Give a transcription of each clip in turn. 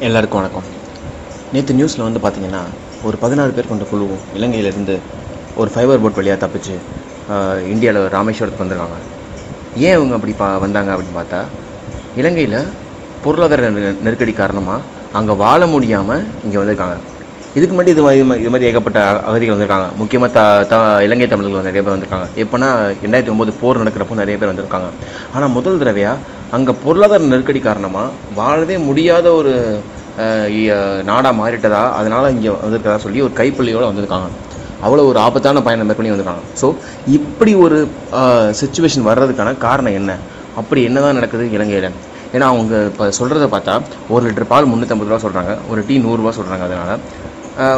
எல்லாருக்கும் வணக்கம். நேற்று நியூஸில் வந்து பார்த்தீங்கன்னா ஒரு பதினாறு பேர் கொண்ட குழு இலங்கையிலேருந்து ஒரு ஃபைபர் போட் வழியாக தப்பிச்சு இந்தியாவில் ராமேஸ்வரத்துக்கு வந்திருக்காங்க. ஏன் இவங்க அப்படி பா வந்தாங்க அப்படின்னு பார்த்தா இலங்கையில் பொருளாதார நெரு- நெருக்கடி காரணமாக அங்கே வாழ முடியாமல் இங்கே வந்திருக்காங்க. இதுக்கு முன்னாடி இது மாதிரி இது மாதிரி- இது மாதிரி ஏகப்பட்ட அகதிகள் வந்திருக்காங்க. முக்கியமாக த த இலங்கை தமிழர்கள் நிறைய பேர் வந்திருக்காங்க. எப்போனா ரெண்டாயிரத்தி ஒம்பது போர் நடக்கிறப்போ நிறைய பேர் வந்திருக்காங்க. ஆனால் முதல் தடவையாக அங்கே பொருளாதார நெருக்கடி காரணமாக வாழவே முடியாத ஒரு நாடாக மாறிட்டதா? அதனால் இங்கே வந்திருக்கதா சொல்லி ஒரு கைப்பள்ளியோடு வந்திருக்காங்க. அவ்வளோ ஒரு ஆபத்தான பயணம் மேற்கொண்டு வந்திருக்காங்க. ஸோ இப்படி ஒரு சுச்சுவேஷன் வர்றதுக்கான காரணம் என்ன? அப்படி என்னதான் நடக்குது இலங்கையில்? ஏன்னா அவங்க இப்போ சொல்கிறத பார்த்தா ஒரு லிட்டர் பால் முந்நூற்றம்பது ரூபா சொல்கிறாங்க ஒரு டீ நூறுரூவா சொல்கிறாங்க அதனால்.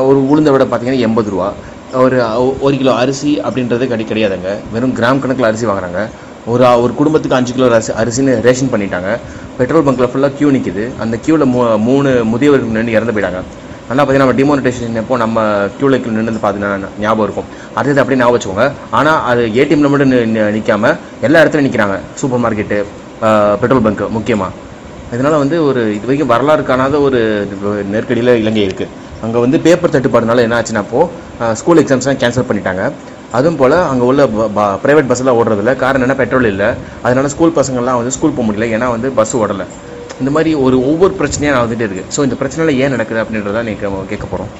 ஒரு உளுந்த விட பார்த்திங்கன்னா எண்பது ரூபா. ஒரு ஒரு கிலோ அரிசி அப்படின்றது கிடை கிடையாதுங்க. வெறும் கிராம் கணக்கில் அரிசி வாங்குறாங்க. ஒரு ஒரு குடும்பத்துக்கு அஞ்சு கிலோ அரிசி அரிசின்னு ரேஷன் பண்ணிட்டாங்க. பெட்ரோல் பங்க்கில் ஃபுல்லாக க்யூ நிற்கிது அந்த க்யூவில் மூ மூணு முதியவர்கள் நின்று இறந்து போயிட்டாங்க. நல்லா பார்த்தீங்கன்னா நம்ம டிமோனிட்டேஷன் எப்போ நம்ம க்யூவில் நின்று பார்த்தீங்கன்னா ஞாபகம் இருக்கும். அடுத்தது அப்படியே ஞாபகம் வச்சுக்கோங்க. ஆனால் அது ஏடிஎம்ல மட்டும் நிற்காமல் எல்லா இடத்துலையும் நிற்கிறாங்க சூப்பர் மார்க்கெட்டு பெட்ரோல் பங்க் முக்கியமாக இதனால் வந்து ஒரு இது வரைக்கும் வரலாறு காணாத ஒரு நெருக்கடியில் இலங்கை இருக்குது அங்கே வந்து பேப்பர் தட்டுப்பாடுனால என்ன ஆச்சுன்னா அப்போது ஸ்கூல் எக்ஸாம்ஸ்லாம் கேன்சல் பண்ணிட்டாங்க. அதுவும் போல் அங்கே உள்ள ப்ரைவேட் பஸ்ஸெல்லாம் ஓடுறதில்ல காரணம் என்ன பெட்ரோல் இல்லை. அதனால் ஸ்கூல் பசங்கள்லாம் வந்து ஸ்கூல் போக முடியல. ஏன்னா வந்து பஸ் ஓடலை. இந்த மாதிரி ஒரு ஒவ்வொரு பிரச்சனையாக நான் வந்துட்டே இருக்குது ஸோ இந்த பிரச்சனையில் ஏன் நடக்குது அப்படின்றத நீங்கள் கேட்க போகிறோம்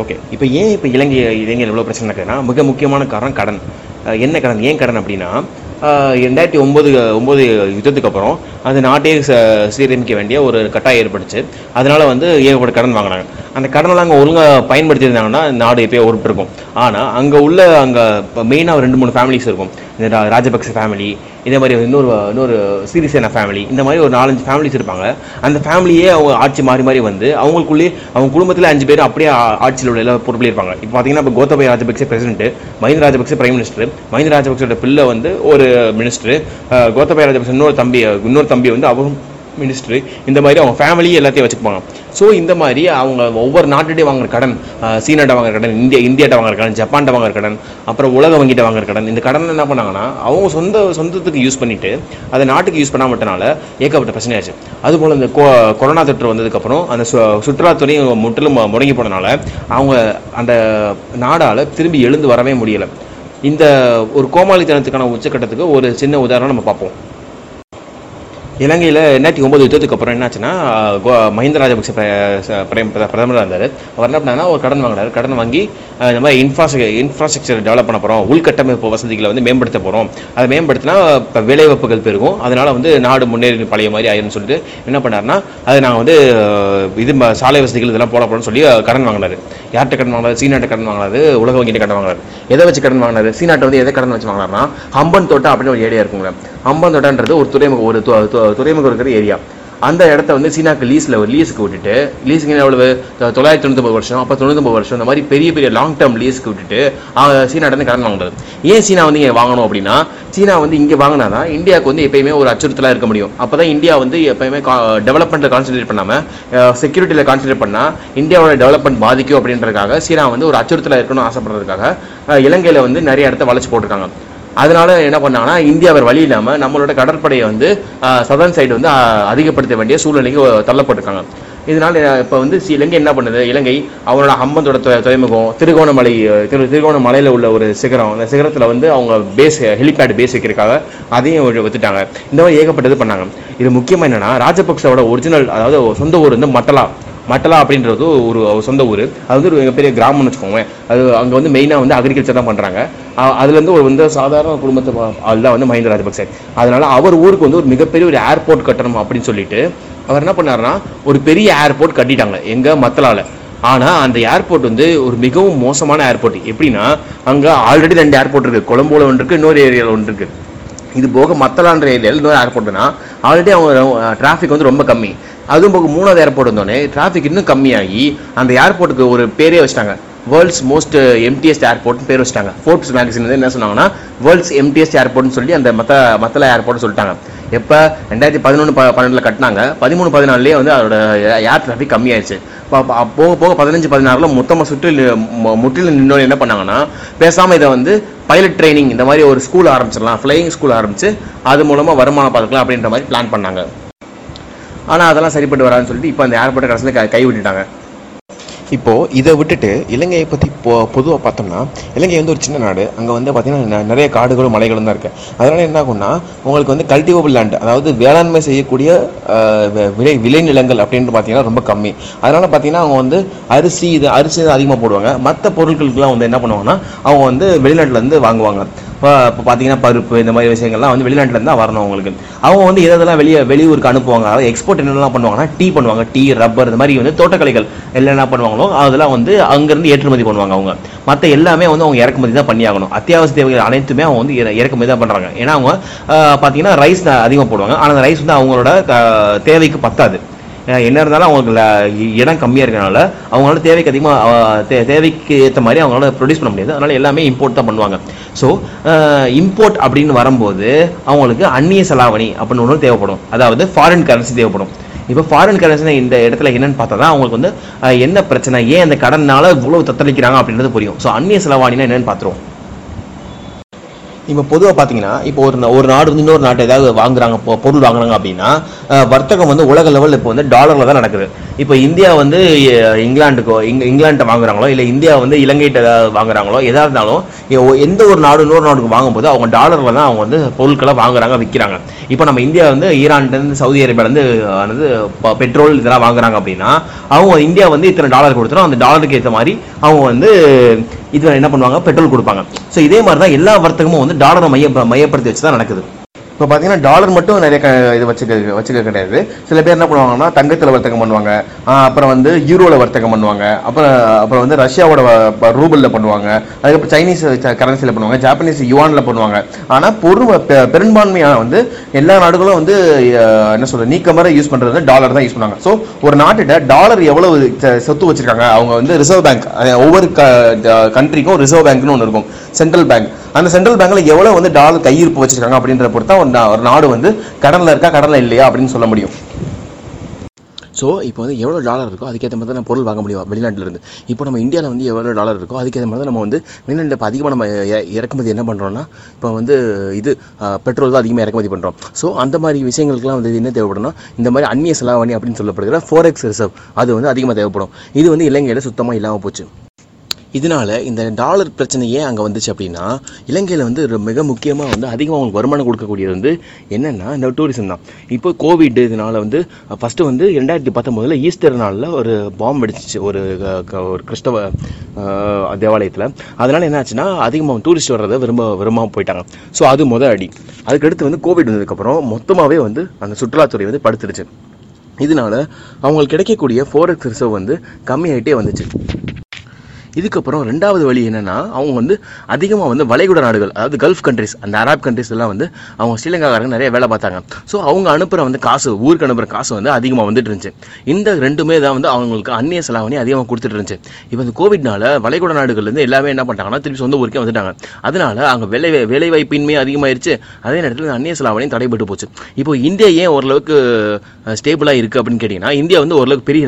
ஓகே இப்போ ஏன் இப்போ இலங்கை இலங்கையில் எவ்வளோ பிரச்சனை நடக்குதுன்னா மிக முக்கியமான காரணம் கடன். என்ன கடன்? ஏன் கடன் அப்படின்னா ரெண்டாயிரத்தி ஒம்பது ஒம்பது யுத்தத்துக்கு அப்புறம் அந்த நாட்டையே ச- சீரமைக்க வேண்டிய ஒரு கட்டாயம் ஏற்பட்டுச்சு. அதனால் வந்து ஏகப்பட்ட கடன் வாங்கினாங்க. அந்த கடனெல்லாம் அங்கே ஒழுங்காக பயன்படுத்தியிருந்தாங்கன்னா நாடு எப்பயோ உருப்பிருக்கும். ஆனால் அங்கே உள்ள அங்கே மெயினாக ரெண்டு மூணு ஃபேமிலிஸ் இருக்கும். இந்த ரா- ராஜபக்ச ஃபேமிலி இதே மாதிரி இன்னொரு இன்னொரு சீரியஸான ஃபேமிலி இந்த மாதிரி ஒரு நாலஞ்சு ஃபேமிலிஸ் இருப்பாங்க. அந்த ஃபேமிலியே அவங்க ஆட்சி மாறி மாறி வந்து அவங்களுக்குள்ளேயே அவங்க குடும்பத்தில் அஞ்சு பேர் அப்படியே ஆட்சியில் உள்ள எல்லா பொறுப்புலையும் இருப்பாங்க. இப்போ பார்த்தீங்கன்னா இப்போ Gotabaya Rajapaksa president Mahinda Rajapaksa prime minister Mahinda ராஜபக்சோட பிள்ளை வந்து ஒரு மினிஸ்டர் கோத்தபய ராஜபக்சே இன்னொரு தம்பி இன்னொரு தம்பி வந்து அவரும் மினிஸ்டரு இந்த மாதிரி அவங்க ஃபேமிலி எல்லாத்தையும் வச்சுப்பாங்க ஸோ இந்த மாதிரி அவங்க ஒவ்வொரு நாட்டுகிட்டே வாங்குற கடன் சீனாட்ட வாங்குற கடன் இந்தியா இந்தியாட்ட வாங்குற கடன் ஜப்பான்ட்ட வாங்குற கடன் அப்புறம் உலக வங்கிட்ட வாங்குற கடன் இந்த கடன் என்ன பண்ணாங்கன்னா அவங்க சொந்த சொந்தத்துக்கு யூஸ் பண்ணிட்டு அதை நாட்டுக்கு யூஸ் பண்ணாம விட்டனால ஏகப்பட்ட பிரச்சனையாச்சு. அதுபோல் இந்த கொரோனா தொற்று வந்ததுக்கப்புறம் அந்த சு சுற்றுலாத்துறையும் முற்றிலும் முடங்கி போனனால அவங்க அந்த நாடால் திரும்பி எழுந்து வரவே முடியலை. இந்த ஒரு கோமாளித்தனத்துக்கான உச்சக்கட்டத்துக்கு ஒரு சின்ன உதாரணம் நம்ம பார்ப்போம். இலங்கையில் ரெண்டாயிரத்தி ஒம்பது யுத்தத்துக்கு அப்புறம் என்னாச்சுன்னா கோ- மஹிந்த ராஜபக்ச பிர- பிரதமராக இருந்தார். அவர் என்ன பண்ணாருன்னா ஒரு கடன் வாங்கினார். கடன் வாங்கி இந்த மாதிரி இன்ஃப்ராஸ்ட்ரக்சர் இன்ஃப்ராஸ்ட்ரக்சர் டெவலப் பண்ண போகிறோம் உள்கட்டமைப்பு வசதிகளை வந்து மேம்படுத்த போகிறோம் அதை மேம்படுத்தினா இப்போ வேலைவாய்ப்புகள் பெருகும். அதனால் வந்து நாடு முன்னேறி பழைய மாதிரி ஆயிரும்னு சொல்லிட்டு என்ன பண்ணாருன்னா அது நாங்கள் வந்து இது சாலை வசதிகள் இதெல்லாம் போட போகிறோம்னு சொல்லி கடன் வாங்கினார். யார்கிட்ட கடன் வாங்கினார்? சீனாட்ட கடன் வாங்கினார். உலக வங்கிட்ட கடன் வாங்கினார். எதை வச்சு கடன் வாங்கினார்? சீனாட்டை வந்து எதை கடன் வச்சு வாங்கினாருன்னா ஹம்பன் தோட்டம் அப்படின்னு ஒரு ஏரியா இருக்குங்க ஹம்பன் தோட்டன்றது ஒரு துறைமுக ஒரு து- துறைமுகம் இருக்கிற ஏரியா. அந்த இடத்த வந்து சீனாக்கு லீஸில் ஒரு லீஸுக்கு விட்டுட்டு லீஸுக்கு எவ்வளவு? தொள்ளாயிரத்தி தொண்ணூத்தொம்பது வருஷம் அப்போ தொண்ணூத்தொம்பது வருஷம் இந்த மாதிரி பெரிய பெரிய லாங் டேர்ம் லீஸுக்கு விட்டுட்டு சீனாட்ட வந்து கடன் வாங்குறது. ஏன் சீனா வந்து இங்கே வாங்கணும் அப்படின்னா சீனா வந்து இங்கே வாங்கினா தான் இந்தியாவுக்கு வந்து எப்பயுமே ஒரு அச்சுறுத்தலாக இருக்க முடியும். அப்போ தான் இந்தியா வந்து எப்பயுமே டெவலப்மெண்ட்டில் கான்சென்ட்ரேட் பண்ணாமல் செக்யூரிட்டியில் கான்சென்ட்ரேட் பண்ணால் இந்தியாவோட டெவலப்மெண்ட் பாதிக்கும் அப்படின்றதுக்காக சீனா வந்து ஒரு அச்சுறுத்தலாக இருக்கணும்னு ஆசைப்படுறதுக்காக இலங்கையில் வந்து நிறைய இடத்த வளைச்சு போட்டிருக்காங்க. அதனால என்ன பண்ணாங்கன்னா இந்தியா வேறு வழி இல்லாமல் நம்மளோட கடற்படையை வந்து சதர்ன் சைடு வந்து அதிகப்படுத்த வேண்டிய சூழ்நிலைக்கு தள்ளப்பட்டிருக்காங்க. இதனால இப்போ வந்து சி- இலங்கை என்ன பண்ணுது? இலங்கை அவனோட ஹம்பந்தோட துறைமுகம் திருகோணமலை திரு திருகோணமலையில் உள்ள ஒரு சிகரம் அந்த சிகரத்தில் வந்து அவங்க பேஸ் ஹெலிபேட் பேஸ் வைக்கிறதுக்காக அதையும் வித்துட்டாங்க இந்த மாதிரி ஏகப்பட்டது பண்ணாங்க. இது முக்கியமாக என்னென்னா ராஜபக்சவோட ஒரிஜினல் அதாவது சொந்த ஊர் வந்து மட்டலா. மட்டலா அப்படின்றது ஒரு சொந்த ஊர். அது வந்து ஒரு பெரிய கிராமம்னு வச்சுக்கோங்க அது அங்கே வந்து மெயினாக வந்து அக்ரிகல்ச்சர் தான் பண்ணுறாங்க அதுலேருந்து ஒரு வந்து சாதாரண குடும்பத்தை ஆள் தான் வந்து மஹிந்த ராஜபக்சே. அதனால் அவர் ஊருக்கு வந்து ஒரு மிகப்பெரிய ஒரு ஏர்போர்ட் கட்டணும் அப்படின்னு சொல்லிட்டு அவர் என்ன பண்ணாருன்னா ஒரு பெரிய ஏர்போர்ட் கட்டிட்டாங்க எங்கள் மத்தலாவில் ஆனால் அந்த ஏர்போர்ட் வந்து ஒரு மிகவும் மோசமான ஏர்போர்ட் எப்படின்னா அங்கே ஆல்ரெடி ரெண்டு ஏர்போர்ட் இருக்குது கொலம்போல ஒன்று இருக்குது இன்னொரு ஏரியாவில் ஒன்று இருக்குது இது போக மத்தலான்ற ஏரியாவில் இன்னொரு ஏர்போர்ட்னா ஆல்ரெடி அவங்க டிராஃபிக் வந்து ரொம்ப கம்மி. அதுவும் போக மூணாவது ஏர்போர்ட் வந்தோடனே டிராஃபிக் இன்னும் கம்மியாகி அந்த ஏர்போர்ட்டுக்கு ஒரு பேரே வச்சிட்டாங்க. வேர்ல்ட்ஸ் மோஸ்ட் எம்டிஎஸ்ட் ஏர்போர்ட்னு பேர் வச்சிட்டாங்க. ஃபோர்ப்ஸ் மேகசின் வந்து என்ன சொன்னாங்கன்னா வேர்ல்ட்ஸ் எம்டிஎஸ்ட் ஏர்போர்ட்னு சொல்லி அந்த மத்த மத்தல ஏர்போர்ட்னு சொல்லிட்டாங்க. எப்போ? ரெண்டாயிரத்தி பதினொன்று ப பன்னெண்டில் கட்டினாங்க. பதிமூணு பதினாலுலேயே வந்து அதோட ஏர் டிராஃபிக் கம்மியாயிருச்சு இப்போ போக போக பதினஞ்சு பதினாறுல மொத்தமாக சுற்றில் முற்றிலும் நின்னோன்னு என்ன பண்ணாங்கன்னா பேசாமல் இதை வந்து பைலட் ட்ரைனிங் இந்த மாதிரி ஒரு ஸ்கூல் ஆரம்பிச்சிடலாம். ஃப்ளையிங் ஸ்கூல் ஆரம்பிச்சு அது மூலமாக வருமானம் பார்த்துக்கலாம் அப்படின்ற மாதிரி பிளான் பண்ணாங்க. ஆனால் அதெல்லாம் சரிப்பட்டு வராதுன்னு சொல்லிட்டு இப்போ அந்த ஏர்போர்ட்டை கடைசியில் கை- கை விட்டுட்டாங்க. இப்போது இதை விட்டுட்டு இலங்கையை பற்றி பொ பொதுவாக பார்த்தோம்னா இலங்கை வந்து ஒரு சின்ன நாடு. அங்கே வந்து பார்த்திங்கன்னா நெ- நிறைய காடுகளும் மலைகளும் தான் இருக்குது அதனால் என்ன ஆகும்னா உங்களுக்கு வந்து கல்டிவபிள் லேண்ட் அதாவது வேளாண்மை செய்யக்கூடிய விளை விளைநிலங்கள் அப்படின்ட்டு பார்த்தீங்கன்னா ரொம்ப கம்மி. அதனால் பார்த்தீங்கன்னா அவங்க வந்து அரிசி இது அரிசி அதிகமாக போடுவாங்க. மற்ற பொருட்களுக்கெல்லாம் வந்து என்ன பண்ணுவாங்கன்னா அவங்க வந்து வெளிநாட்டிலேருந்து வாங்குவாங்க. இப்போ இப்போ பார்த்தீங்கன்னா பருப்பு இந்த மாதிரி விஷயங்கள்லாம் வந்து வெளிநாட்டிலேருந்து தான் வரணும் அவங்களுக்கு. அவங்க வந்து எதெல்லாம் வெளியே வெளியூருக்கு அனுப்புவாங்க அதாவது எக்ஸ்போர்ட் என்னெல்லாம் பண்ணுவாங்கன்னா டீ பண்ணுவாங்க டீ ரப்பர் இந்த மாதிரி வந்து தோட்டக்கலைகள் எல்லாம் என்ன பண்ணுவாங்களோ அதெல்லாம் வந்து அங்கேருந்து ஏற்றுமதி பண்ணுவாங்க அவங்க. மற்ற எல்லாமே வந்து அவங்க இறக்குமதி தான் பண்ணியாகணும் அத்தியாவசிய தேவைகள் அனைத்துமே அவங்க வந்து இறக்குமதி தான் பண்ணுறாங்க ஏன்னா அவங்க பார்த்தீங்கன்னா ரைஸ் அதிகமாக போடுவாங்க. ஆனால் அந்த ரைஸ் வந்து அவங்களோட தேவைக்கு பத்தாது. என்ன இருந்தாலும் அவங்களுக்கு இடம் கம்மியாக இருக்கனால அவங்களால தேவைக்கு அதிகமாக தேவைக்கு ஏற்ற மாதிரி அவங்களால ப்ரொடியூஸ் பண்ண முடியாது. அதனால எல்லாமே இம்போர்ட் தான் பண்ணுவாங்க. ஸோ இம்போர்ட் அப்படின்னு வரும்போது அவங்களுக்கு அந்நிய செலாவணி அப்படின்னு ஒன்று தேவைப்படும். அதாவது ஃபாரின் கரன்சி தேவைப்படும். இப்போ ஃபாரின் கரன்சி இந்த இடத்துல என்னன்னு பார்த்தா தான் அவங்களுக்கு வந்து என்ன பிரச்சனை? ஏன் அந்த கடனால இவ்வளவு தத்தளிக்கிறாங்க அப்படின்றது புரியும். ஸோ அந்நிய செலவாணினா என்னன்னு பார்த்துருவோம். இப்போ பொதுவாக பார்த்தீங்கன்னா இப்போ ஒரு ஒரு நாடு வந்து இன்னொரு நாட்டு ஏதாவது வாங்குறாங்க பொருள் வாங்குறாங்க அப்படின்னா வர்த்தகம் வந்து உலக லெவலில் இப்போ வந்து டாலரில் தான் நடக்குது. இப்போ இந்தியா வந்து இங்கிலாண்டுக்கோ இங்கிலாந்துக்கோ இங் இங்கிலாண்ட்டை வாங்குறாங்களோ இல்லை இந்தியா வந்து இலங்கைகிட்ட ஏதாவது வாங்குறாங்களோ எதாக இருந்தாலும் எந்த ஒரு நாடு இன்னொரு நாடுக்கு வாங்கும்போது அவங்க டாலரில் தான் அவங்க வந்து பொருட்களை வாங்குறாங்க விற்கிறாங்க இப்போ நம்ம இந்தியா வந்து ஈரான்லேருந்து சவுதி அரேபியாலேருந்து வந்து ப- பெட்ரோல் இதெல்லாம் வாங்குறாங்க அப்படின்னா அவங்க இந்தியா வந்து இத்தனை டாலர் கொடுத்துரும் அந்த டாலருக்கு ஏற்ற மாதிரி அவங்க வந்து இது என்ன பண்ணுவாங்க? பெட்ரோல் கொடுப்பாங்க. ஸோ இதே மாதிரி தான் எல்லா வர்த்தகமும் வந்து டாலரை மைய மையப்படுத்தி வச்சு தான் நடக்குது. இப்போ பார்த்தீங்கன்னா டாலர் மட்டும் நிறைய க இது வச்சுக்க வச்சுக்க கிடையாது. சில பேர் என்ன பண்ணுவாங்கன்னா தங்கத்தில் வர்த்தகம் பண்ணுவாங்க. அப்புறம் வந்து யூரோவில் வர்த்தகம் பண்ணுவாங்க. அப்புறம் அப்புறம் வந்து ரஷ்யாவோட வ- ரூபலில் பண்ணுவாங்க. அதுக்கப்புறம் சைனீஸ் கரன்சியில் பண்ணுவாங்க. ஜாப்பனீஸ் யுவானில் பண்ணுவாங்க. ஆனால் பொருள் பெ- பெரும்பான்மையான வந்து எல்லா நாடுகளும் வந்து என்ன சொல்கிறது நீக்கமர யூஸ் பண்ணுறது வந்து டாலர் தான் யூஸ் பண்ணுவாங்க. ஸோ ஒரு நாட்டிட்ட டாலர் எவ்வளவு சொத்து வச்சிருக்காங்க அவங்க வந்து ரிசர்வ் பேங்க் ஒவ்வொரு கண்ட்ரிக்கும் ரிசர்வ் பேங்க்னு ஒன்று இருக்கும். சென்ட்ரல் பேங்க் அந்த சென்ட்ரல் பேங்க்ல எவ்வளவு வந்து டாலர் கையிருப்பு வச்சிருக்காங்க அப்படின்ற பொறுத்தா ஒரு ஒரு நாடு வந்து கடனில் இருக்கா கடனில் இல்லையா அப்படின்னு சொல்ல முடியும். ஸோ இப்போ வந்து எவ்வளோ டாலர் இருக்கோ அதுக்கேற்ற மாதிரி தான் நம்ம பொருள் வாங்க முடியும் வெளிநாட்டில் இருந்து இப்போ நம்ம இந்தியாவில் வந்து எவ்வளோ டாலர் இருக்கோ அதுக்கேற்ற மாதிரி தான் நம்ம வந்து வெளிநாட்டில் இப்போ அதிகமாக நம்ம இறக்குமதி என்ன பண்ணுறோம்னா இப்போ வந்து இது பெட்ரோல் தான் அதிகமாக இறக்குமதி பண்ணுறோம் ஸோ அந்த மாதிரி விஷயங்களுக்குலாம் வந்து என்ன தேவைப்படும்னா இந்த மாதிரி அந்நிய செலாவணி அப்படின்னு சொல்லப்படுகிற ஃபோரெக்ஸ் ரிசர்வ் அது வந்து அதிகமாக தேவைப்படும். இது வந்து இலங்கையில் சுத்தமாக இல்லாமல் போச்சு. இதனால இந்த டாலர் பிரச்சனையே ஏன் அங்கே வந்துச்சு அப்படின்னா இலங்கையில் வந்து மிக முக்கியமாக வந்து அதிகமாக அவங்களுக்கு வருமானம் கொடுக்கக்கூடியது வந்து என்னென்னா இந்த டூரிசம் தான். இப்போ கோவிட் இதனால் வந்து ஃபஸ்ட்டு வந்து ரெண்டாயிரத்தி பத்தொம்போதில் ஈஸ்டர் நாளில் ஒரு பாம்பு வெடிச்சிச்சு ஒரு க- க- ஒரு கிறிஸ்தவ தேவாலயத்தில். அதனால் என்ன ஆச்சுன்னா அதிகமாக டூரிஸ்ட் வர்றதை விரும்ப விரும்பாமல் போயிட்டாங்க. ஸோ அது முத அடி. அதுக்கடுத்து வந்து கோவிட் வந்ததுக்கப்புறம் மொத்தமாகவே வந்து அந்த சுற்றுலாத்துறை வந்து படுத்துடுச்சு இதனால அவங்களுக்கு கிடைக்கக்கூடிய ஃபோரெக்ஸ் ரிசர்வ் வந்து கம்மியாயிட்டே வந்துச்சு. இதுக்கப்புறம் ரெண்டாவது வழி என்னன்னா அவங்க வந்து அதிகமாக வந்து வளைகுடா நாடுகள் அதாவது கல்ஃப் கண்ட்ரிஸ் அந்த அராப் கண்ட்ரிஸ் எல்லாம் வந்து அவங்க ஸ்ரீலங்காக்காரங்க நிறைய வேலை பார்த்தாங்க. ஸோ அவங்க அனுப்புகிற வந்து காசு ஊருக்கு அனுப்புகிற காசு வந்து அதிகமாக வந்துட்டு இருந்துச்சு. இந்த ரெண்டுமே தான் வந்து அவங்களுக்கு அந்நிய செலாவணி அதிகமாக கொடுத்துட்டு இருந்துச்சு. இப்போ இந்த கோவிட்னால வளைகுடா நாடுகள்லேருந்து எல்லாமே என்ன பண்ணிட்டாங்கன்னா திருப்பி சொந்த ஊருக்கே வந்துட்டாங்க. அதனால அங்கே வேலை வேலை வாய்ப்பின்மையும் அதிகமாயிருச்சு. அதே நேரத்தில் அந்நிய செலாவணியும் தடைபட்டு போச்சு. இப்போ இந்தியா ஏன் ஓரளவுக்கு ஸ்டேபிளாக இருக்குது அப்படின்னு கேட்டிங்கன்னா இந்தியா வந்து ஓரளவுக்கு பெரிய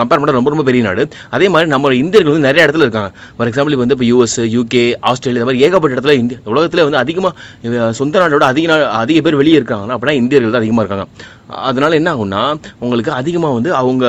கம்பேர் பண்ண ரொம்ப ரொம்ப பெரிய நாடு. அதே மாதிரி நம்ம இந்தியர்கள் வந்து நிறைய இடத்துல இருக்காங்க. ஃபார் எக்ஸாம்பிள் இப்போ வந்து இப்போ யூஎஸ் யூகே ஆஸ்திரேலியா இந்த மாதிரி ஏகப்பட்ட இடத்துல இந்தியா உலகத்தில் வந்து அதிகமாக சொந்த நாட்டோட அதிக நாள் அதிக பேர் வெளியே இருக்காங்கன்னா அப்படின்னா இந்தியர்கள் தான் அதிகமாக இருக்காங்க. அதனால் என்ன ஆகும்னா உங்களுக்கு அதிகமாக வந்து அவங்க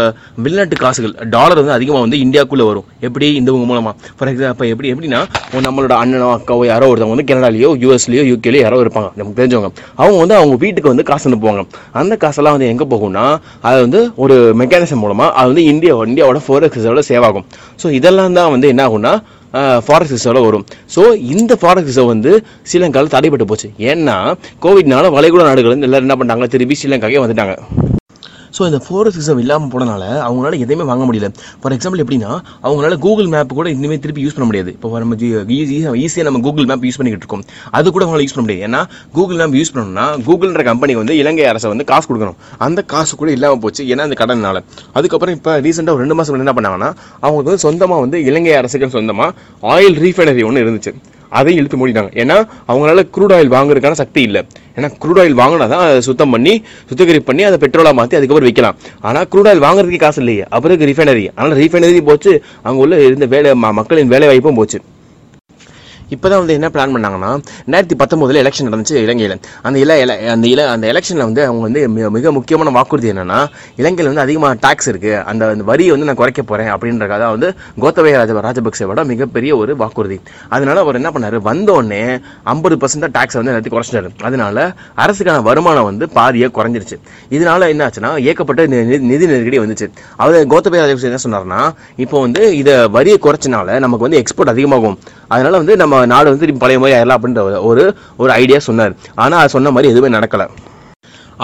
வெளிநாட்டு காசுகள் டாலர் வந்து அதிகமாக வந்து இந்தியாவுக்குள்ளே வரும். எப்படி? இந்த மூலமாக ஃபார் எக்ஸாம்பிள் எப்படி? எப்படின்னா நம்மளோட அண்ணனோ அக்காவோ யாரோ ஒருத்தவங்க வந்து கனடாலேயோ யூஎஸ்லேயோ யூகேலையோ யாரோ இருப்பாங்க. நமக்கு தெரிஞ்சவங்க. அவங்க வந்து அவங்க வீட்டுக்கு வந்து காசு அனுப்புவாங்க. அந்த காசெல்லாம் வந்து எங்கே போகும்னா அது வந்து ஒரு மெக்கானிசம் மூலமாக அது வந்து இந்தியா இந்தியாவோட ஃபோர் எக்ஸோட சேவ் ஆகும் ஸோ இதெல்லாம் தான் வந்து என்ன ஆகும்னா ஃபாரஸ்ட் ரிசர்வில் வரும். ஸோ இந்த ஃபாரஸ்ட் ரிசர்வ் வந்து ஸ்ரீலங்காவில் தடைப்பட்டு போச்சு. ஏன்னா கோவிட்னால வளைகுடா நாடுகள் வந்து எல்லாரும் என்ன பண்ணாங்க திருப்பி ஸ்ரீலங்காக்கே வந்துட்டாங்க. ஸோ இந்த ஃபோரஸ்ட் சிஸ்டம் இல்லாமல் போனனால அவங்களால எதையுமே வாங்க முடியல. ஃபார் எக்ஸாம்பிள் எப்படின்னா அவங்களால கூகுள் மேப் கூட இனிமேல் திருப்பி யூஸ் பண்ண முடியாது. இப்போ நம்ம ஈஸியாக நம்ம கூகுள் மேப் யூஸ் பண்ணிக்கிட்டு இருக்கோம். அது கூட அவங்களால யூஸ் பண்ண முடியாது. ஏன்னா கூகுள் மேப் யூஸ் பண்ணணும்னா கூகுள்ன்ற கம்பெனி வந்து இலங்கை அரசை வந்து காசு கொடுக்கணும். அந்த காசு கூட இல்லாமல் போச்சு. ஏன்னா அந்த கடனால. அதுக்கப்புறம் இப்போ ரீசெண்டாக ஒரு ரெண்டு மாதம் என்ன பண்ணாங்கன்னா அவங்களுக்கு வந்து சொந்தமாக வந்து இலங்கை அரசுக்கு சொந்தமாக ஆயில் ரீஃபைனரி ஒன்று இருந்துச்சு. அதையும் இழுத்து மூடிட்டாங்க. ஏன்னா அவங்களால க்ரூட் ஆயில் வாங்குறதுக்கான சக்தி இல்லை. ஏன்னா க்ரூட் ஆயில் வாங்கினா தான் அதை சுத்தம் பண்ணி சுத்திகரிப்பு பண்ணி அதை பெட்ரோலாக மாற்றி அதுக்கப்புறம் விற்கலாம் ஆனால் க்ரூட் ஆயில் வாங்குறதுக்கு காசு இல்லையே. அப்புறம் ரீஃபைனரி ஆனால் ரீஃபைனரி போச்சு. அங்கே உள்ள இருந்த வேலை மக்களின் வேலை வாய்ப்பும் போச்சு. இப்போ தான் வந்து என்ன பிளான் பண்ணாங்கன்னா ரெண்டாயிரத்தி பத்தொம்போதில் எலெக்ஷன் நடந்துச்சு இலங்கையில். அந்த இல அந்த இல அந்த எலெக்ஷனில் வந்து அவங்க வந்து மிக முக்கியமான வாக்குறுதி என்னென்னா இலங்கையில் வந்து அதிகமாக டேக்ஸ் இருக்குது அந்த அந்த வரியை வந்து நான் குறைக்க போகிறேன் அப்படின்றக்காக வந்து கோத்தபய ராஜ ராஜபக்சேவோட மிகப்பெரிய ஒரு வாக்குறுதி. அதனால் அவர் என்ன பண்ணார்? வந்தோடனே ஐம்பது பர்சன்ட் டேக்ஸை வந்து எல்லாத்தையும் குறைச்சிட்டாரு. அதனால அரசுக்கான வருமானம் வந்து பாதியை குறைஞ்சிருச்சு. இதனால் என்ன ஆச்சுன்னா ஏகப்பட்ட நி- நி- நிதி நெருக்கடி வந்துச்சு. அவர் கோத்தபய ராஜபக்சே என்ன சொன்னார்னா இப்போ வந்து இதை வரியை குறைச்சினால நமக்கு வந்து எக்ஸ்போர்ட் அதிகமாகும். அதனால் வந்து நம்ம நாடு வந்து பழைய மாதிரி ஆயிடலாம் அப்படின்ற ஒரு- ஒரு ஒரு ஐடியா சொன்னார். ஆனால் அது சொன்ன மாதிரி எதுவுமே நடக்கலை.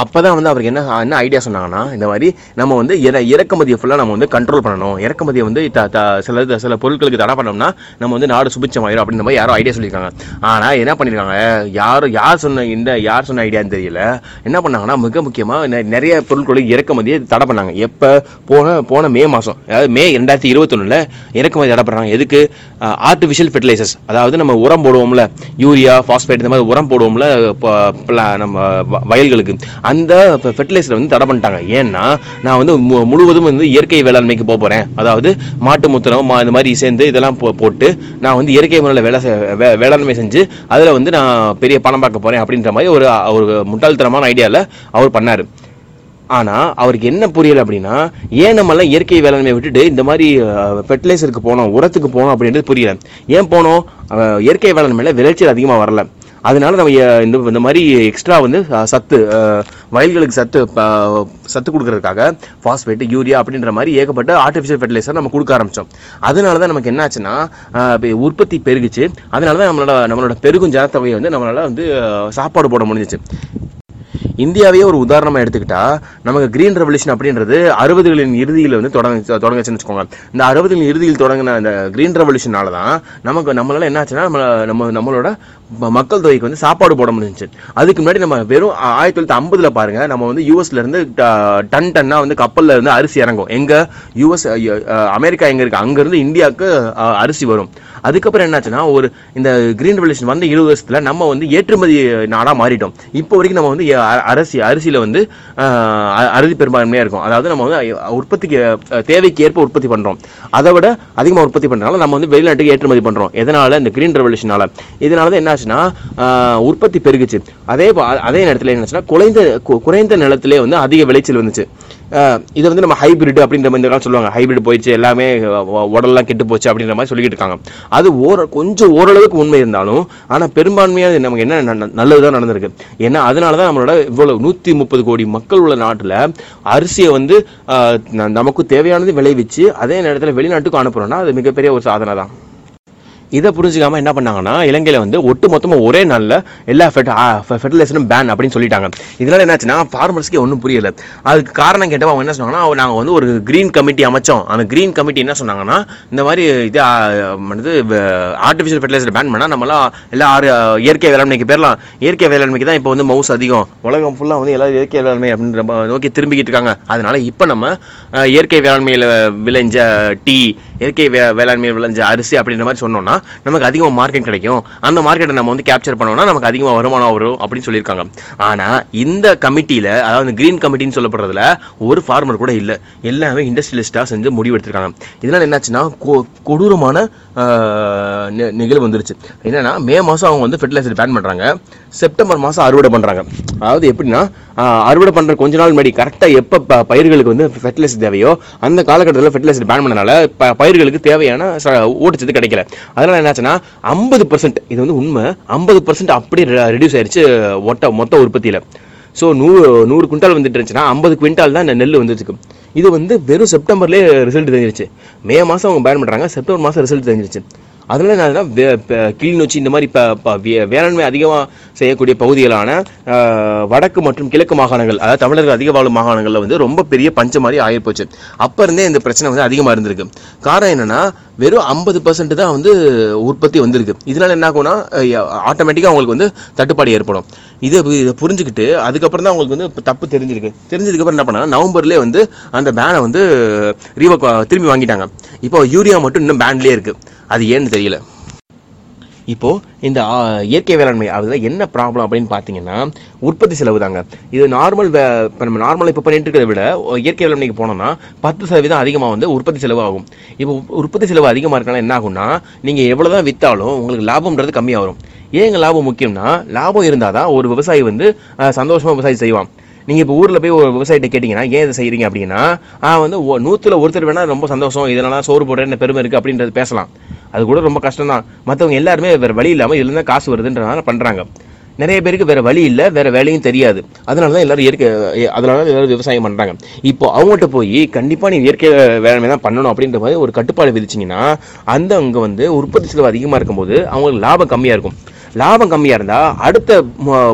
அப்போ தான் வந்து அவருக்கு என்ன என்ன ஐடியா சொன்னாங்கன்னா இந்த மாதிரி நம்ம வந்து இற இறக்குமதியை ஃபுல்லாக நம்ம வந்து கண்ட்ரோல் பண்ணணும். இறக்குமதியை வந்து த த சில சில பொருட்களுக்கு தடை பண்ணோம்னா நம்ம வந்து நாடு சுபிச்சமாயிரும் அப்படின்ற மாதிரி யாரோ ஐடியா சொல்லியிருக்காங்க. ஆனால் என்ன பண்ணியிருக்காங்க? யாரும் யார் சொன்ன இந்த யார் சொன்ன ஐடியான்னு தெரியல. என்ன பண்ணாங்கன்னா மிக முக்கியமாக நிறைய பொருட்களுக்கு இறக்குமதியை தடை பண்ணாங்க. எப்போ? போன போன மே மாதம் அதாவது மே ரெண்டாயிரத்தி இருபத்தொன்னில் இறக்குமதி தடை பண்ணுறாங்க எதுக்கு? ஆர்டிஃபிஷியல் ஃபெர்டிலைசர்ஸ் அதாவது நம்ம உரம் போடுவோம்ல. யூரியா ஃபாஸ்பேட் இந்த மாதிரி உரம் போடுவோம்ல நம்ம வ- வயல்களுக்கு. அந்த ஃபெர்டிலைசர் வந்து தடை பண்ணிட்டாங்க. ஏன்னா நான் வந்து மு- முழுவதும் வந்து இயற்கை வேளாண்மைக்கு போக போகிறேன் அதாவது மாட்டு முத்திரம் மா- இந்த மாதிரி சேர்ந்து இதெல்லாம் போ- போட்டு நான் வந்து இயற்கை முறையில் வேலை வே- வேளாண்மை செஞ்சு அதில் வந்து நான் பெரிய பணம் பார்க்க போகிறேன் அப்படின்ற மாதிரி ஒரு ஒரு முட்டாள்தனமான ஐடியாவில் அவர் பண்ணார். ஆனால் அவருக்கு என்ன புரியல அப்படின்னா ஏன் நம்மளாம் இயற்கை வேளாண்மையை விட்டுட்டு இந்த மாதிரி ஃபெர்டிலைசருக்கு போனோம் உரத்துக்கு போனோம் அப்படின்றது புரியல. ஏன் போனோம்? இயற்கை வேளாண்மையில் விளைச்சல் அதிகமாக வரல. அதனால நம்ம இந்த இந்த மாதிரி எக்ஸ்ட்ரா வந்து சத்து வயல்களுக்கு சத்து சத்து கொடுக்கறதுக்காக ஃபாஸ்பேட் யூரியா அப்படின்ற மாதிரி ஏகப்பட்ட ஆர்டிஃபிஷியல் ஃபெர்டிலைசர் நம்ம கொடுக்க ஆரம்பித்தோம் அதனால தான் நமக்கு என்னாச்சுன்னா உற்பத்தி பெருகுச்சு. அதனால தான் நம்மளோட நம்மளோட பெருகும் ஜனத்தொகையை வந்து நம்மளால் வந்து சாப்பாடு போட முடிஞ்சிச்சு. இந்தியாவையே ஒரு உதாரணமாக எடுத்துக்கிட்டா நமக்கு கிரீன் ரெவல்யூஷன் அப்படின்றது அறுபதுகளின் இறுதியில் வந்து தொடங்க தொடங்குச்சுன்னு வச்சுக்கோங்க. இந்த அறுபதுகளின் இறுதியில் தொடங்கின அந்த கிரீன் ரெவல்யூஷனால தான் நமக்கு நம்மளால என்ன ஆச்சுன்னா நம்ம நம்ம நம்மளோட ம- மக்கள் தொகைக்கு வந்து சாப்பாடு போட முடிஞ்சிச்சு. அதுக்கு முன்னாடி நம்ம வெறும் ஆயிரத்தி தொள்ளாயிரத்தி ஐம்பதுல பாருங்க நம்ம வந்து யூஎஸ்ல இருந்து ட- டன் டன்னா வந்து கப்பல்ல இருந்து அரிசி இறங்கும். எங்க யூஎஸ் அமெரிக்கா எங்க இருக்கு அங்க இருந்து இந்தியாவுக்கு அரிசி வரும். அதுக்கப்புறம் என்னாச்சுன்னா ஒரு இந்த கிரீன் ரெவல்யூஷன் வந்து இருபது வருஷத்துல நம்ம வந்து ஏற்றுமதி நாடா மாறிட்டோம். இப்போ வரைக்கும் நம்ம வந்து அரிசி அரிசியில் வந்து அ- அறுதி பெரும்பான்மையாக இருக்கும். அதாவது நம்ம வந்து உற்பத்திக்கு தேவைக்கு ஏற்ப உற்பத்தி பண்ணுறோம் அதை விட அதிகமாக உற்பத்தி பண்றதுனால நம்ம வந்து வெளிநாட்டுக்கு ஏற்றுமதி பண்ணுறோம் எதனால்? இந்த கிரீன் ரெவல்யூஷனால் இதனால தான் என்னாச்சுன்னா உற்பத்தி பெருகுச்சு. அதே அதே நேரத்தில் என்னாச்சுன்னா குறைந்த குறைந்த நிலத்திலே வந்து அதிக விளைச்சல் வந்துச்சு. இது வந்து நம்ம ஹைபிரிட் அப்படின்ற மாதிரி காலம் சொல்லுவாங்க. ஹைபிரிட் போயிடுச்சு எல்லாமே உடல்லாம் கெட்டு போச்சு அப்படின்ற மாதிரி சொல்லிக்கிட்டு இருக்காங்க. அது ஓர கொஞ்சம் ஓரளவுக்கு உண்மை இருந்தாலும் ஆனால் பெரும்பான்மையாக நமக்கு என்ன ந- நல்லதுதான் நடந்திருக்கு. ஏன்னா அதனால தான் நம்மளோட இவ்வளோ நூற்றி முப்பது கோடி மக்கள் உள்ள நாட்டில் அரிசியை வந்து நமக்கு தேவையானது விளைவிச்சு அதே நேரத்தில் வெளிநாட்டுக்கு அனுப்புகிறோன்னா அது மிகப்பெரிய ஒரு சாதனை தான் இதை புரிஞ்சுக்காம என்ன பண்ணாங்கன்னா இலங்கையில் வந்து ஒட்டு மொத்தமாக ஒரே நாளில் எல்லா ஃபெர்டிலைசரும் பேன் அப்படின்னு சொல்லிட்டாங்க. இதனால் என்னாச்சுன்னா ஃபார்மர்ஸ்க்கு ஒன்றும் புரியல. அதுக்கு காரணம் கேட்டவங்க அவங்க என்ன சொன்னாங்கன்னா நாங்கள் வந்து ஒரு க்ரீன் கமிட்டி அமைச்சோம். அந்த க்ரீன் கமிட்டி என்ன சொன்னாங்கன்னா இந்த மாதிரி இது வந்து ஆர்டிஃபிஷியல் ஃபெர்டிலைசர் பேன் பண்ணால் நம்மளாம் எல்லா ஆறு இயற்கை வேளாண்மைக்கு பேரலாம் இயற்கை வேளாண்மைக்கு தான் இப்போ வந்து மவுஸ் அதிகம். உலகம் ஃபுல்லாக வந்து எல்லாரும் இயற்கை வேளாண்மை அப்படின்ற நோக்கி திரும்பிக்கிட்டு இருக்காங்க. அதனால் இப்போ நம்ம இயற்கை வேளாண்மையில் விளைஞ்ச டீ இயற்கை வே வேளாண்மையில் விளைஞ்ச அரிசி அப்படின்ற மாதிரி சொன்னோம்னா நமக்கு அதிகமாக மார்க்கெட் கிடைக்கும். அந்த மார்க்கெட்டை நம்ம வந்து கேப்சர் பண்ணோம்னா நமக்கு அதிகமாக வருமானம் வரும் அப்படின்னு சொல்லியிருக்காங்க. ஆனால் இந்த கமிட்டியில் அதாவது கிரீன் கமிட்டின்னு சொல்லப்படுறதுல ஒரு ஃபார்மர் கூட இல்லை. எல்லாமே இண்டஸ்ட்ரியலிஸ்ட்டாக செஞ்சு முடிவு எடுத்திருக்காங்க என்னாச்சுன்னா கொ- கொடூரமான நி- நிகழ்வு வந்துருச்சு. என்னென்னா மே மாதம் அவங்க வந்து ஃபெர்டிலைசர் பேன் பண்ணுறாங்க செப்டம்பர் மாதம் அறுவடை பண்ணுறாங்க அதாவது எப்படின்னா அறுவடை பண்ணுற கொஞ்ச நாள் முன்னாடி கரெக்டாக எப்போ பயிர்களுக்கு வந்து ஃபெர்டிலைசர் தேவையோ அந்த காலகட்டத்தில் ஃபெர்டிலைசர் பேன் பண்ணனால பயிர்களுக்கு தேவையான ச- ஊட்டச்சத்து கிடைக்கல. அதனால என்னாச்சுன்னா ஐம்பது பர்சன்ட் இது வந்து உண்மை ஐம்பது பர்சன்ட் அப்படியே ரெடியூஸ் ஆயிடுச்சு மொத்த மொத்த உற்பத்தியில். ஸோ நூறு நூறு குவிண்டால் வந்துட்டு இருந்துச்சுன்னா ஐம்பது குவிண்டால் தான் இந்த நெல் வந்துருக்கு இது வந்து வெறும் செப்டம்பர்லேயே ரிசல்ட் தெரிஞ்சிருச்சு. மே மாதம் அவங்க பேன் பண்ணுறாங்க செப்டம்பர் மாதம் ரிசல்ட் தெரிஞ்சிருச்சு. அதனால என்னன்னா கிளிநொச்சி இந்த மாதிரி இப்போ வே- வேளாண்மை அதிகமாக செய்யக்கூடிய பகுதிகளான வடக்கு மற்றும் கிழக்கு மாகாணங்கள் அதாவது தமிழர்கள் அதிக வாழும் மாகாணங்களில் வந்து ரொம்ப பெரிய பஞ்சம் மாதிரி ஆகிப்போச்சு அப்போ இருந்தே இந்த பிரச்சனை வந்து அதிகமாக இருந்திருக்கு. காரணம் என்னென்னா வெறும் ஐம்பது பர்சன்ட் தான் வந்து உற்பத்தி வந்திருக்கு. இதனால என்ன ஆகும்னா ஆட்டோமேட்டிக்காக அவங்களுக்கு வந்து தட்டுப்பாடு ஏற்படும். இதை இதை புரிஞ்சுக்கிட்டு அதுக்கப்புறம் தான் அவங்களுக்கு வந்து இப்போ தப்பு தெரிஞ்சிருக்கு. தெரிஞ்சதுக்கப்புறம் என்ன பண்ணாங்க நவம்பர்லேயே வந்து அந்த பேனை வந்து ரீவக் திரும்பி வாங்கிட்டாங்க. இப்போ யூரியா மட்டும் இன்னும் பேன்லேயே இருக்குது அது ஏன்னு தெரியல. இப்போது இந்த இயற்கை வேளாண்மை அதில் என்ன ப்ராப்ளம் அப்படின்னு பார்த்தீங்கன்னா உற்பத்தி செலவு தாங்க. இது நார்மல் வே இப்போ நம்ம நார்மலாக இப்போ பண்ணிட்டு இருக்கிறத விட இயற்கை வேளாண்மைக்கு போனோம்னா பத்து சதவீதம் அதிகமாக வந்து உற்பத்தி செலவு ஆகும் இப்போ உற்பத்தி செலவு அதிகமாக இருக்கனால என்ன ஆகும்னா நீங்கள் எவ்வளோ தான் விற்றாலும் உங்களுக்கு லாபம்ன்றது கம்மியாக வரும் ஏங்க லாபம் முக்கியம்னா லாபம் இருந்தால் தான் ஒரு விவசாயி வந்து சந்தோஷமாக விவசாயம் செய்வான். நீங்கள் இப்போ ஊரில் போய் ஒரு விவசாயிட்ட கேட்டிங்கன்னா ஏன் இதை செய்கிறீங்க அப்படின்னா வந்து நூற்றில் ஒருத்தர் வேணால் ரொம்ப சந்தோஷம் இதனால சோறு போடுறேன் பெருமை இருக்குது அப்படின்றது பேசலாம். அது கூட ரொம்ப கஷ்டம் தான் மற்றவங்க எல்லாருமே வேறு வழி இல்லாமல் இதுல தான் காசு வருதுன்றனால பண்ணுறாங்க நிறைய பேருக்கு வேறு வழி இல்லை வேறு வேலையும் தெரியாது. அதனால தான் எல்லாரும் இயற்கை அதனால தான் எல்லாரும் விவசாயம் பண்ணுறாங்க இப்போ அவங்கள்ட்ட போய் கண்டிப்பாக நீ இயற்கை வேளாண்மை தான் பண்ணணும் அப்படின்ற மாதிரி ஒரு கட்டுப்பாடு விதிச்சிங்கன்னா அந்த அங்கே வந்து உற்பத்தி செலவு அதிகமாக இருக்கும்போது அவங்களுக்கு லாபம் கம்மியாக இருக்கும். லாபம் கம்மியாக இருந்தால் அடுத்த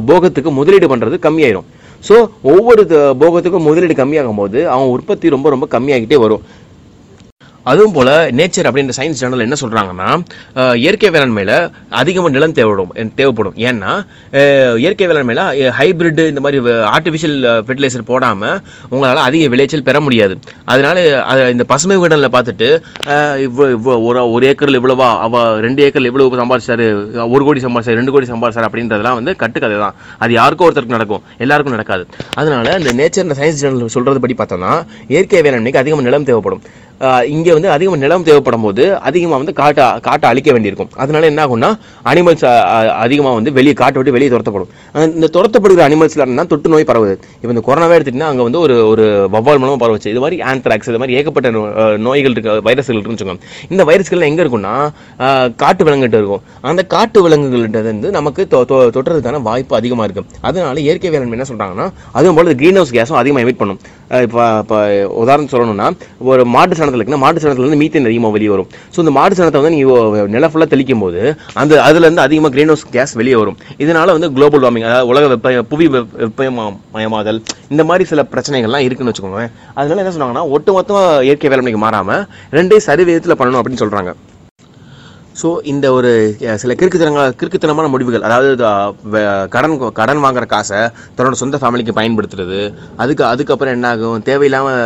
போகத்துக்கு முதலீடு பண்ணுறது கம்மியாயிரும். ஸோ ஒவ்வொரு த- போகத்துக்கும் முதலீடு கம்மியாகும் போது அவன் உற்பத்தி ரொம்ப ரொம்ப கம்மியாகிட்டே வரும். அதுவும் போல நேச்சர் அப்படின்ற சயின்ஸ் ஜேர்னல் என்ன சொல்றாங்கன்னா இயற்கை வேளாண்மையில அதிகமாக நிலம் தேவைப்படும் தேவைப்படும். ஏன்னா இயற்கை வேளாண்மையில ஹைபிரிட் இந்த மாதிரி ஆர்டிஃபிஷியல் ஃபெர்டிலைசர் போடாம உங்களால அதிக விளைச்சல் பெற முடியாது. அதனால இந்த பசுமை வீடன்ல பார்த்துட்டு இவ்வளோ ஒரு ஒரு ஏக்கரில் இவ்வளவா அவ ரெண்டு ஏக்கர்ல இவ்வளவு சம்பாதிச்சாரு ஒரு கோடி சம்பாதிச்சாரு ரெண்டு கோடி சம்பாதிச்சாரு அப்படின்றதெல்லாம் வந்து கட்டுக்கதை தான். அது யாருக்கோ ஒருத்தருக்கு நடக்கும் எல்லாருக்கும் நடக்காது. அதனால இந்த நேச்சர் சயின்ஸ் ஜேர்னல் சொல்றது படி பார்த்தோம்னா இயற்கை வேளாண்மைக்கு அதிகமாக நிலம் தேவைப்படும். இங்கே இங்கே வந்து அதிகமாக நிலம் தேவைப்படும் போது அதிகமாக வந்து காட்டை காட்டை அழிக்க வேண்டியிருக்கும். அதனால என்ன ஆகும்னா அனிமல்ஸ் அதிகமாக வந்து வெளியே காட்டை விட்டு வெளியே துரத்தப்படும். இந்த துரத்தப்படுகிற அனிமல்ஸ்ல இருந்தால் தொட்டு நோய் பரவுது. இப்போ இந்த கொரோனாவே எடுத்துட்டீங்கன்னா அங்கே வந்து ஒரு ஒரு வவ்வால் மூலமாக பரவுச்சு இது மாதிரி ஆந்த்ராக்ஸ் இது மாதிரி ஏகப்பட்ட நோய்கள் இருக்க வைரஸ்கள் இருக்குன்னு இந்த வைரஸ்கள்லாம் எங்கே இருக்கும்னா காட்டு விலங்குகிட்ட இருக்கும். அந்த காட்டு விலங்குகள்கிட்ட வந்து நமக்கு தொ- தொற்றுறதுக்கான வாய்ப்பு அதிகமாக இருக்கும் அதனால இயற்கை வேளாண்மை என்ன சொல்கிறாங்கன்னா அதுவும் போல கிரீன் ஹவுஸ் கேஸும் அதிகமாக எமிட் பண்ணும். இப்போ இப்போ உதாரணம் சொல்லணும்னா ஒரு மாட்டு சாணத்தில் இருக்குன்னா மாட்டு சாணத்துலேருந்து மீத்தேன் அதிகமாக வெளியே வரும். ஸோ இந்த மாட்டு சாணத்தை வந்து நீங்கள் நில ஃபுல்லாக தெளிக்கும் போது அந்த அதுலேருந்து அதிகமாக கிரீன் ஹவுஸ் கேஸ் வெளியே வரும். இதனால் வந்து குளோபல் வார்மிங் அதாவது உலக வெப்ப புவி வெப்பமயமாதல் இந்த மாதிரி சில பிரச்சனைகள்லாம் இருக்குன்னு வச்சுக்கோங்க அதனால என்ன சொன்னாங்கன்னா ஒட்டுமொத்தமாக இயற்கை வேளாண்மைக்கு மாறாமல் ரெண்டே சரி விதத்தில் பண்ணணும் அப்படின்னு சொல்கிறாங்க ஸோ இந்த ஒரு சில கிறுக்குத்தனங்கள் கிறுக்குத்தனமான முடிவுகள் அதாவது கடன் கடன் வாங்குற காசை தன்னோட சொந்த ஃபேமிலிக்கு பயன்படுத்துறது அதுக்கு அதுக்கப்புறம் என்ன ஆகும் தேவையில்லாமல்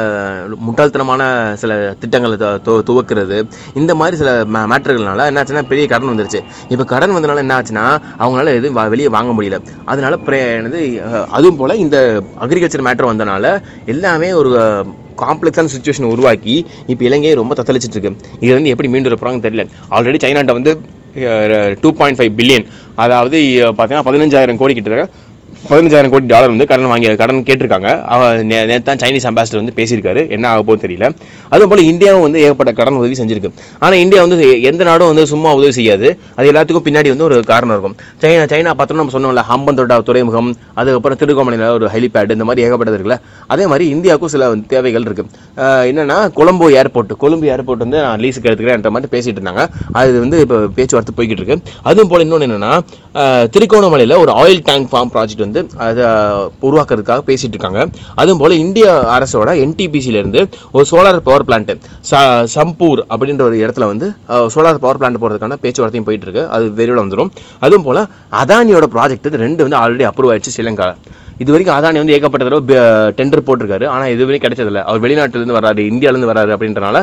முட்டாள்தனமான சில திட்டங்களை து- துவக்கிறது இந்த மாதிரி சில மேட்டர்கள்னால என்னாச்சுன்னா பெரிய கடன் வந்துருச்சு. இப்போ கடன் வந்தனால என்ன ஆச்சுன்னா அவங்களால எதுவும் வெளியே வாங்க முடியல. அதனால என்னது அதுவும் போல் இந்த அக்ரிகல்ச்சர் மேட்டர் வந்தனால எல்லாமே ஒரு காம்ப்ளெக்ஸான சுச்சுவேஷன் உருவாக்கி இப்போ இலங்கையை ரொம்ப தத்தளிச்சிட்டு இருக்கு இது வந்து எப்படி மீண்டு வர போறாங்கன்னு தெரியல. ஆல்ரெடி சைனாட்ட வந்து டூ பாயிண்ட் ஃபைவ் பில்லியன் அதாவது பார்த்தீங்கன்னா பதினஞ்சாயிரம் கோடி கிட்ட பதினஞ்சாயிரம் கோடி டாலர் வந்து கடன் வாங்கி கடன் கேட்டிருக்காங்க. அவ சைனீஸ் அம்பாசிடர் வந்து பேசியிருக்காரு. என்ன ஆக போகும் தெரியல. அதுவும் போல இந்தியாவும் வந்து ஏகப்பட்ட கடன் உதவி செஞ்சிருக்கு. ஆனால் இந்தியா வந்து எந்த நாடும் வந்து சும்மா உதவி செய்யாது. அது எல்லாத்துக்கும் பின்னாடி வந்து ஒரு காரணம் இருக்கும். சைனா சைனா பார்த்தோம்னா நம்ம சொன்னோம்ல ஹம்பந்தோட்டா துறைமுகம் அதுக்கப்புறம் திருகோமலையில் ஒரு ஹெலிபேட் இந்த மாதிரி ஏகப்பட்டது இருக்குல்ல. அதே மாதிரி இந்தியாவுக்கும் சில தேவைகள் இருக்கு. என்னன்னா கொலம்போ ஏர்போர்ட் கொழும்பு ஏர்போர்ட் வந்து நான் லீஸுக்கு எடுத்துக்கிறேன்ற மாதிரி பேசிட்டு இருந்தாங்க. அது வந்து இப்போ பேச்சுவார்த்தை போய்கிட்டு இருக்கு. அதுவும் போல இன்னொன்று என்னன்னா திருகோணமலையில் ஒரு ஆயில் டேங்க் ஃபார்ம் ப்ராஜெக்ட் வந்து அதை உருவாக்குறதுக்காக பேசிட்டு இருக்காங்க அதுவும் போல இந்திய அரசோட என்டிபிசியிலேருந்து இருந்து ஒரு சோலார் பவர் பிளான்ட் சம்பூர் அப்படின்ற ஒரு இடத்துல வந்து சோலார் பவர் பிளான்ட் போகிறதுக்கான பேச்சுவார்த்தையும் போயிட்டு இருக்கு அது விரைவில் வந்துடும் அதுவும் போல அதானியோட ப்ராஜெக்ட் ரெண்டு வந்து ஆல்ரெடி அப்ரூவ் ஆயிடுச்சு ஸ்ரீலங்கா. இது வரைக்கும் அதானி வந்து ஏகப்பட்ட தடவை டெண்டர் போட்டிருக்காரு. ஆனால் இது வரைக்கும் கிடைச்சதில்ல. அவர் வெளிநாட்டிலேருந்து வராரு இந்தியாவிலேருந்து வராரு அப்படின்றனால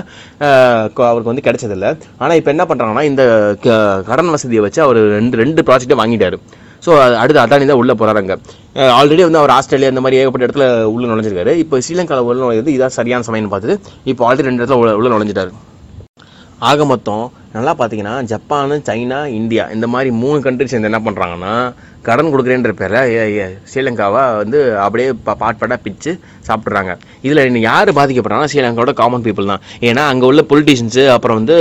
அவருக்கு வந்து கிடைச்சதில்ல. ஆனால் இப்போ என்ன பண்ணுறாங்கன்னா இந்த க- கடன் வசதியை வச்சு அவர் ரெண்டு ரெண்டு ப்ராஜெக்டை வாங்கிட்டாரு. ஸோ அடுத்து அதானி தான் உள்ளே போகிறாங்க ஆல்ரெடி வந்து அவர் ஆஸ்திரேலியா இந்த மாதிரி ஏகப்பட்ட இடத்துல உள்ள நுழைஞ்சிருக்காரு. இப்போ ஸ்ரீலங்காவில் உள்ள நுழைஞ்சது இதான் சரியான சமயம்னு பார்த்துட்டு இப்போ ஆல்ரெடி ரெண்டு இடத்துல உள்ள- உள்ள நுழைஞ்சிட்டாரு. ஆக மொத்தம் நல்லா பார்த்தீங்கன்னா ஜப்பானு சைனா இந்தியா இந்த மாதிரி மூணு கண்ட்ரி சேர்ந்து என்ன பண்ணுறாங்கன்னா கடன் கொடுக்குறேன்ற பேரில் ஸ்ரீலங்காவை வந்து அப்படியே பா பாட்பாட்டாக பிச்சு சாப்பிட்றாங்க. இதில் இன்னும் யார் பாதிக்கப்படுறாங்கன்னா ஸ்ரீலங்காவோட காமன் பீப்புள் தான். ஏன்னா அங்கே உள்ள பொலிட்டீஷியன்ஸு அப்புறம் வந்து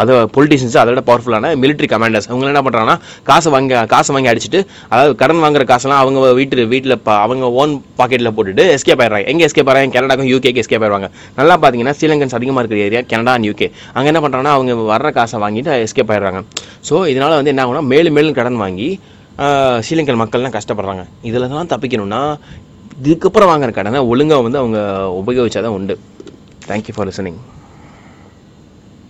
அதை பொலிட்டீஷியன்ஸ் அதோட பவர்ஃபுல்லான மிலிட்ரி கமாண்டர்ஸ் அவங்க என்ன பண்ணுறாங்கன்னா காசை வாங்கி காசை வாங்கி அடிச்சுட்டு அதாவது கடன் வாங்குற காசெல்லாம் அவங்க வீட்டு வீட்டில் அவங்க ஓன் பாக்கெட்டில் போட்டுட்டு எஸ்கேப் ஆயிடுறாங்க. எங்கே எஸ்கேப் ஆகிறாங்க கனடாக்கும் யூகேக்கு எஸ்கேப் ஆயிடுவாங்க. நல்லா பார்த்தீங்கன்னா ஸ்ரீலங்கன்ஸ் அதிகமாக இருக்கிற ஏரியா கனடா அண்ட் யூகே அங்கே என்ன பண்ணுறாங்கன்னா அவங்க வர்ற காசு வாங்கிட்டு எஸ்கேப் ஆயிடுறாங்க. ஸோ இதனால் வந்து என்ன ஆகுனா மேலும் மேலும் கடன் வாங்கி ஆஹ், ஸ்ரீலங்கன் மக்கள்லாம் கஷ்டப்படுறாங்க. இதில் தான் தப்பிக்கணும்னா இதுக்கப்புறம் வாங்குற கடனை ஒழுங்காக வந்து அவங்க உபயோகிச்சாதான் உண்டு. Thank you for listening